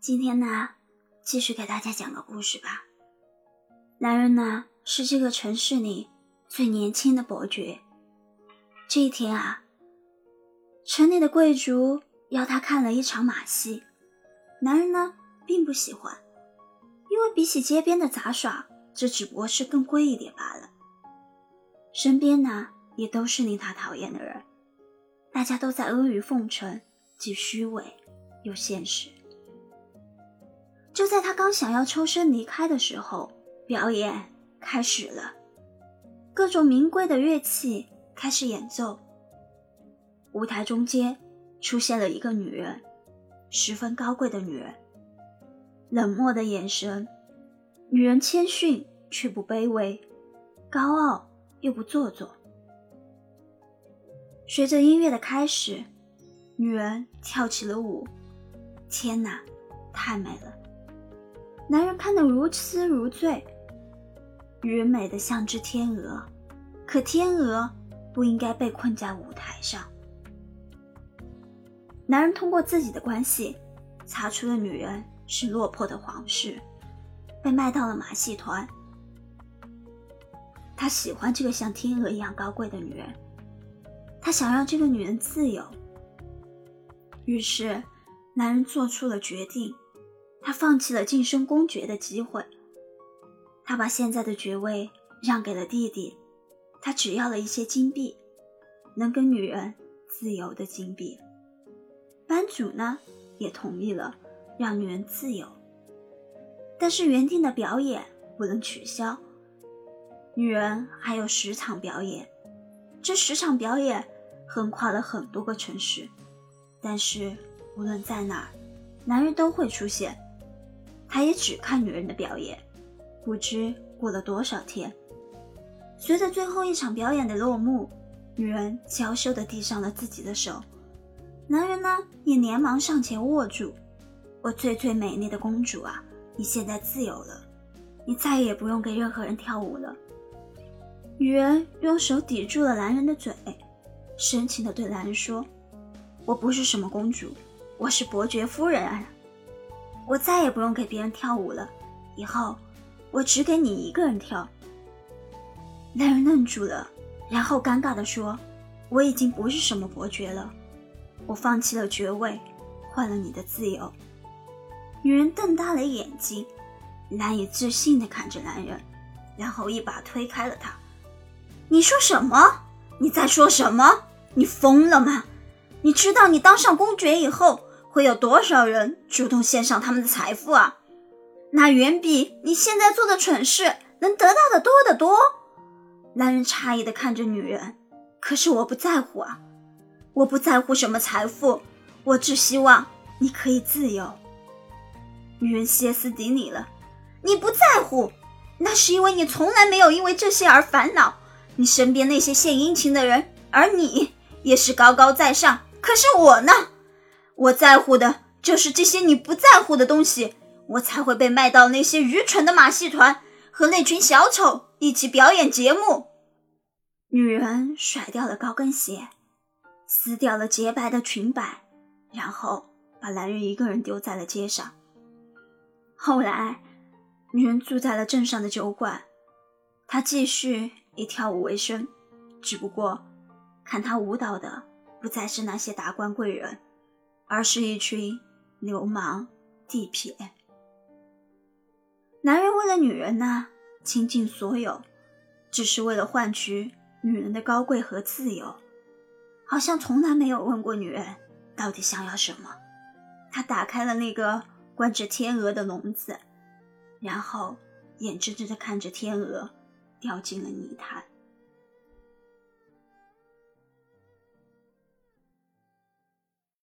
今天呢，继续给大家讲个故事吧。男人呢，是这个城市里最年轻的伯爵。这一天啊，城里的贵族邀他看了一场马戏。男人呢，并不喜欢，因为比起街边的杂耍，这只不过是更贵一点罢了。身边呢，也都是令他讨厌的人，大家都在阿谀奉承，既虚伪又现实。就在他刚想要抽身离开的时候，表演开始了，各种名贵的乐器开始演奏。舞台中间出现了一个女人，十分高贵的女人，冷漠的眼神，女人谦逊却不卑微，高傲又不做作。随着音乐的开始，女人跳起了舞。天哪，太美了！男人看得如痴如醉，女人美得像只天鹅，可天鹅不应该被困在舞台上。男人通过自己的关系，查出了女人是落魄的皇室，被卖到了马戏团。他喜欢这个像天鹅一样高贵的女人，他想让这个女人自由。于是，男人做出了决定。他放弃了晋升公爵的机会，他把现在的爵位让给了弟弟，他只要了一些金币，能跟女人自由的金币。班主呢也同意了让女人自由，但是原定的表演不能取消。女人还有十场表演，这十场表演横跨了很多个城市，但是无论在哪儿，男人都会出现。他也只看女人的表演，不知过了多少天。随着最后一场表演的落幕，女人娇羞地递上了自己的手，男人呢也连忙上前握住。我最最美丽的公主啊，你现在自由了，你再也不用给任何人跳舞了。女人用手抵住了男人的嘴，深情地对男人说：“我不是什么公主，我是伯爵夫人啊。”我再也不用给别人跳舞了，以后我只给你一个人跳。男人愣住了，然后尴尬地说：“我已经不是什么伯爵了，我放弃了爵位，换了你的自由。”女人瞪大了眼睛，难以置信地看着男人，然后一把推开了他。“你说什么？你在说什么？你疯了吗？你知道你当上公爵以后？”会有多少人主动献上他们的财富啊？那远比你现在做的蠢事能得到的多得多。男人诧异的看着女人，可是我不在乎啊，我不在乎什么财富，我只希望你可以自由。女人歇斯底里了，你不在乎，那是因为你从来没有因为这些而烦恼。你身边那些献殷勤的人，而你也是高高在上，可是我呢？我在乎的就是这些你不在乎的东西，我才会被卖到那些愚蠢的马戏团，和那群小丑一起表演节目。女人甩掉了高跟鞋，撕掉了洁白的裙摆，然后把男人一个人丢在了街上。后来，女人住在了镇上的酒馆，她继续以跳舞为生，只不过看她舞蹈的不再是那些达官贵人。而是一群流氓地痞。男人为了女人呢，倾尽所有，只是为了换取女人的高贵和自由，好像从来没有问过女人到底想要什么。他打开了那个关着天鹅的笼子，然后眼睁睁地看着天鹅掉进了泥潭。